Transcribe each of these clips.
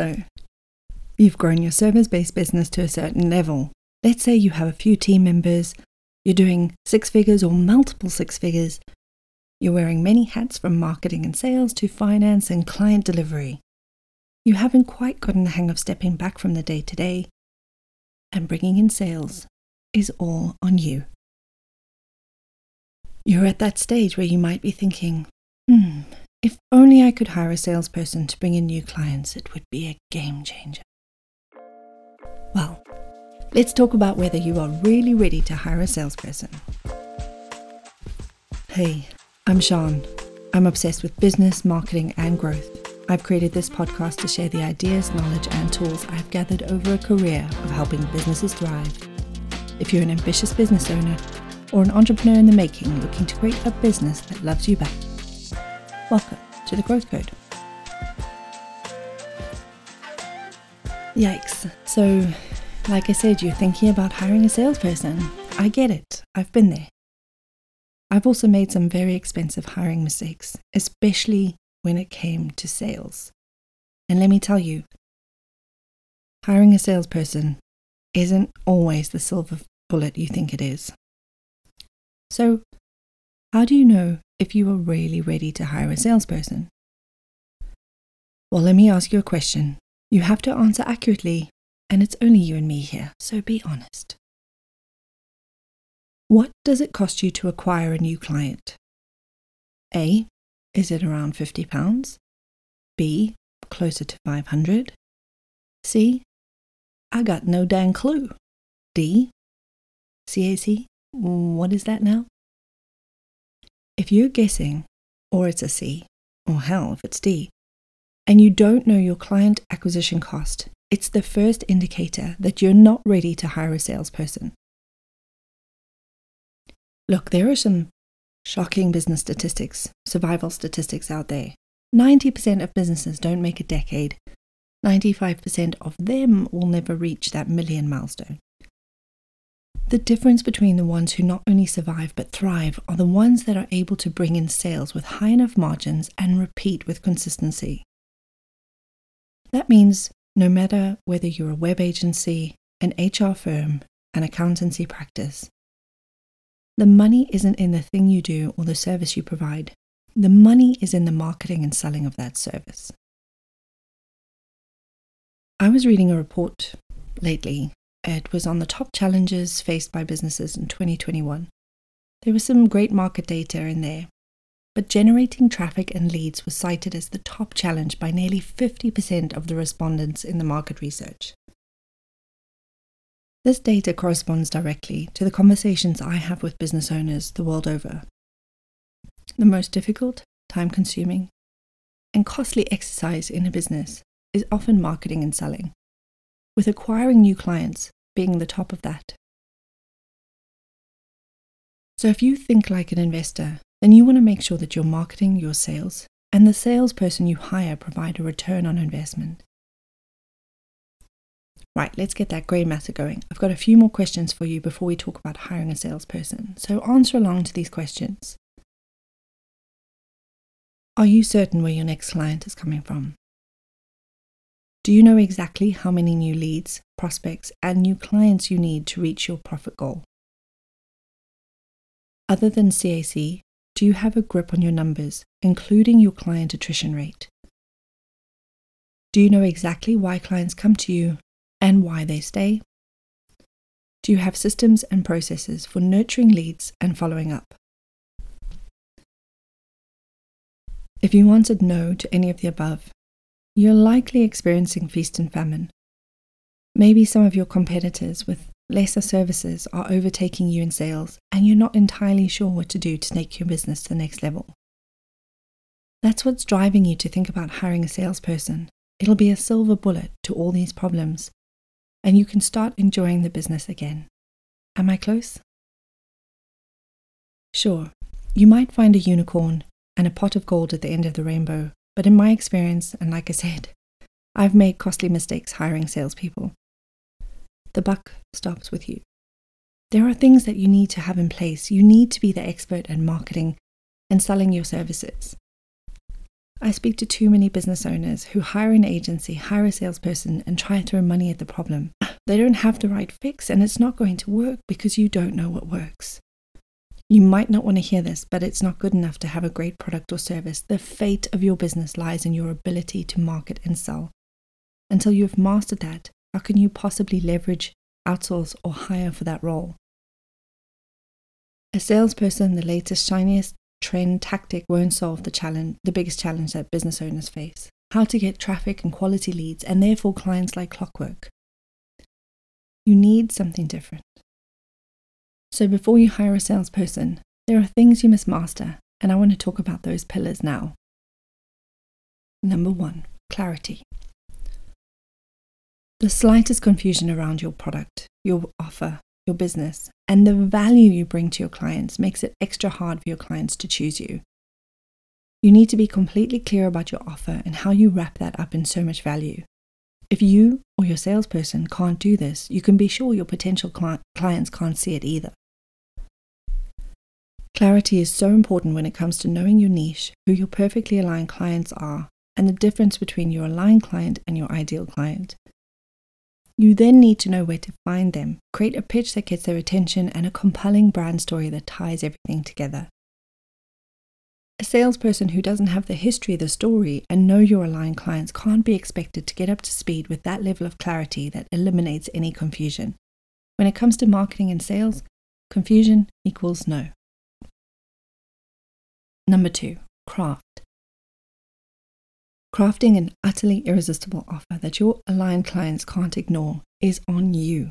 So, you've grown your service based business to a certain level. Let's say you have a few team members, you're doing six figures or multiple six figures. You're wearing many hats from marketing and sales to finance and client delivery. You haven't quite gotten the hang of stepping back from the day to day, and bringing in sales is all on you. You're at that stage where you might be thinking, hmm, if only I could hire a salesperson to bring in new clients, it would be a game changer. Well, let's talk about whether you are really ready to hire a salesperson. Hey, I'm Sean. I'm obsessed with business, marketing, and growth. I've created this podcast to share the ideas, knowledge, and tools I've gathered over a career of helping businesses thrive. If you're an ambitious business owner or an entrepreneur in the making looking to create a business that loves you back, Welcome to the Growth Code. Yikes. So, like I said, you're thinking about hiring a salesperson. I get it. I've been there. I've also made some very expensive hiring mistakes, especially when it came to sales. And let me tell you, hiring a salesperson isn't always the silver bullet you think it is. So, how do you know if you are really ready to hire a salesperson? Well, let me ask you a question. You have to answer accurately, and it's only you and me here, so be honest. What does it cost you to acquire a new client? A. Is it around £50? B. Closer to 500 C. I got no dang clue. D. CAC? What is that now? If you're guessing, or it's a C, or hell if it's D, and you don't know your client acquisition cost, it's the first indicator that you're not ready to hire a salesperson. Look, there are some shocking business statistics, survival statistics out there. 90% of businesses don't make a decade. 95% of them will never reach that million milestone. The difference between the ones who not only survive but thrive are the ones that are able to bring in sales with high enough margins and repeat with consistency. That means no matter whether you're a web agency, an HR firm, an accountancy practice, the money isn't in the thing you do or the service you provide. The money is in the marketing and selling of that service. I was reading a report lately it was on the top challenges faced by businesses in 2021. There was some great market data in there, but generating traffic and leads was cited as the top challenge by nearly 50% of the respondents in the market research. This data corresponds directly to the conversations I have with business owners the world over. The most difficult, time consuming, and costly exercise in a business is often marketing and selling with acquiring new clients being the top of that. So, if you think like an investor, then you want to make sure that your marketing, your sales, and the salesperson you hire provide a return on investment. Right, let's get that grey matter going. I've got a few more questions for you before we talk about hiring a salesperson. So, answer along to these questions. Are you certain where your next client is coming from? Do you know exactly how many new leads, prospects, and new clients you need to reach your profit goal? Other than CAC, do you have a grip on your numbers, including your client attrition rate? Do you know exactly why clients come to you and why they stay? Do you have systems and processes for nurturing leads and following up? If you answered no to any of the above, you're likely experiencing feast and famine. Maybe some of your competitors with lesser services are overtaking you in sales, and you're not entirely sure what to do to take your business to the next level. That's what's driving you to think about hiring a salesperson. It'll be a silver bullet to all these problems, and you can start enjoying the business again. Am I close? Sure, you might find a unicorn and a pot of gold at the end of the rainbow, but in my experience, and like I said, I've made costly mistakes hiring salespeople. The buck stops with you. There are things that you need to have in place. You need to be the expert at marketing and selling your services. I speak to too many business owners who hire an agency, hire a salesperson, and try to throw money at the problem. They don't have the right fix, and it's not going to work because you don't know what works. You might not want to hear this, but it's not good enough to have a great product or service. The fate of your business lies in your ability to market and sell. Until you've mastered that, how can you possibly leverage, outsource, or hire for that role? A salesperson, the latest, shiniest trend tactic won't solve the challenge, the biggest challenge that business owners face. How to get traffic and quality leads and therefore clients like clockwork. You need something different. So before you hire a salesperson, there are things you must master, and I want to talk about those pillars now. Number one, clarity. The slightest confusion around your product, your offer, your business, and the value you bring to your clients makes it extra hard for your clients to choose you. You need to be completely clear about your offer and how you wrap that up in so much value. If you or your salesperson can't do this, you can be sure your potential cli- clients can't see it either. Clarity is so important when it comes to knowing your niche, who your perfectly aligned clients are, and the difference between your aligned client and your ideal client. You then need to know where to find them, create a pitch that gets their attention, and a compelling brand story that ties everything together. A salesperson who doesn't have the history the story and know your aligned clients can't be expected to get up to speed with that level of clarity that eliminates any confusion. When it comes to marketing and sales, confusion equals no. Number two, craft. Crafting an utterly irresistible offer that your aligned clients can't ignore is on you.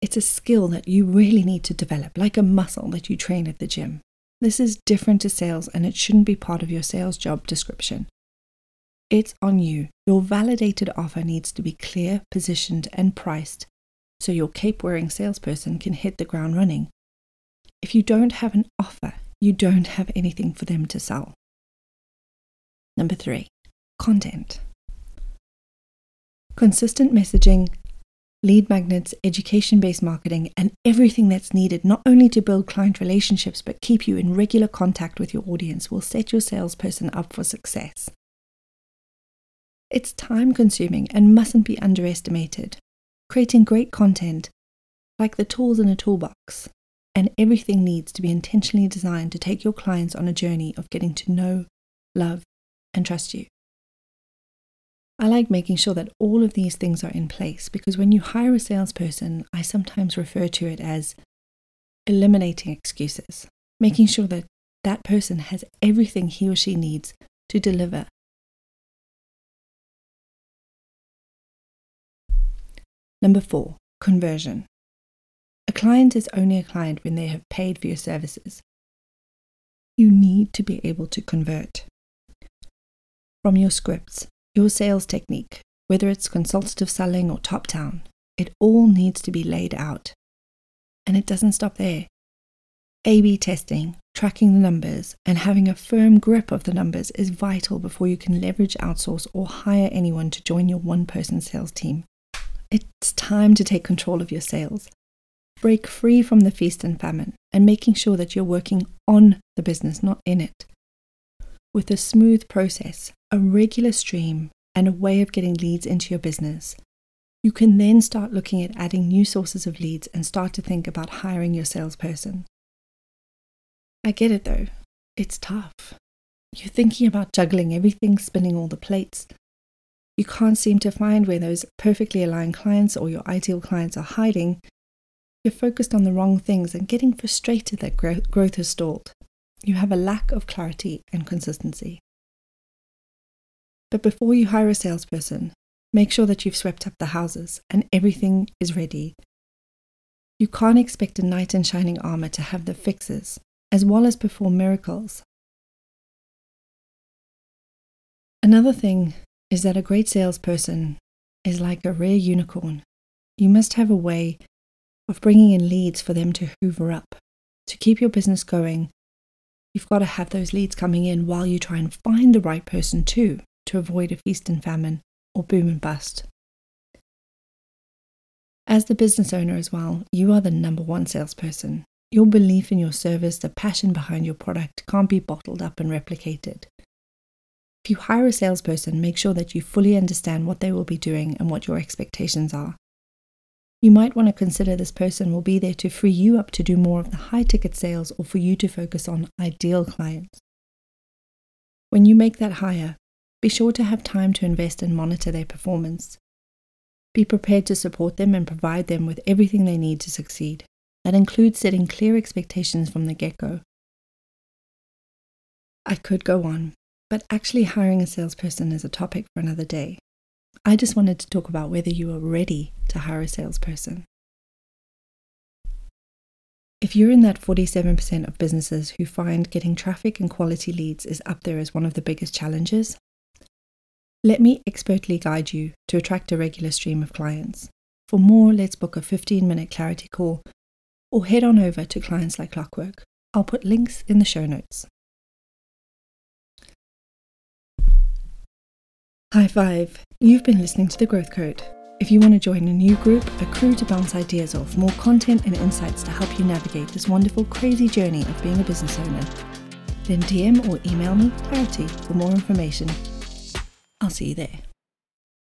It's a skill that you really need to develop, like a muscle that you train at the gym. This is different to sales and it shouldn't be part of your sales job description. It's on you. Your validated offer needs to be clear, positioned, and priced so your cape wearing salesperson can hit the ground running. If you don't have an offer, you don't have anything for them to sell. Number three, content. Consistent messaging, lead magnets, education based marketing, and everything that's needed not only to build client relationships but keep you in regular contact with your audience will set your salesperson up for success. It's time consuming and mustn't be underestimated. Creating great content, like the tools in a toolbox, and everything needs to be intentionally designed to take your clients on a journey of getting to know, love, and trust you. I like making sure that all of these things are in place because when you hire a salesperson, I sometimes refer to it as eliminating excuses, making sure that that person has everything he or she needs to deliver. Number four, conversion. Client is only a client when they have paid for your services. You need to be able to convert from your scripts, your sales technique, whether it's consultative selling or top down, it all needs to be laid out. And it doesn't stop there. A B testing, tracking the numbers, and having a firm grip of the numbers is vital before you can leverage, outsource, or hire anyone to join your one person sales team. It's time to take control of your sales. Break free from the feast and famine and making sure that you're working on the business, not in it. With a smooth process, a regular stream, and a way of getting leads into your business, you can then start looking at adding new sources of leads and start to think about hiring your salesperson. I get it though, it's tough. You're thinking about juggling everything, spinning all the plates. You can't seem to find where those perfectly aligned clients or your ideal clients are hiding. You're focused on the wrong things and getting frustrated that growth has stalled. You have a lack of clarity and consistency. But before you hire a salesperson, make sure that you've swept up the houses and everything is ready. You can't expect a knight in shining armor to have the fixes, as well as perform miracles. Another thing is that a great salesperson is like a rare unicorn. You must have a way of bringing in leads for them to hoover up. To keep your business going, you've got to have those leads coming in while you try and find the right person too to avoid a feast and famine or boom and bust. As the business owner as well, you are the number one salesperson. Your belief in your service, the passion behind your product can't be bottled up and replicated. If you hire a salesperson, make sure that you fully understand what they will be doing and what your expectations are. You might want to consider this person will be there to free you up to do more of the high ticket sales or for you to focus on ideal clients. When you make that hire, be sure to have time to invest and monitor their performance. Be prepared to support them and provide them with everything they need to succeed. That includes setting clear expectations from the get go. I could go on, but actually hiring a salesperson is a topic for another day. I just wanted to talk about whether you are ready to hire a salesperson. If you're in that 47% of businesses who find getting traffic and quality leads is up there as one of the biggest challenges, let me expertly guide you to attract a regular stream of clients. For more, let's book a 15 minute clarity call or head on over to Clients Like Clockwork. I'll put links in the show notes. High five! You've been listening to The Growth Code. If you want to join a new group, a crew to bounce ideas off, more content and insights to help you navigate this wonderful, crazy journey of being a business owner, then DM or email me clarity for more information. I'll see you there.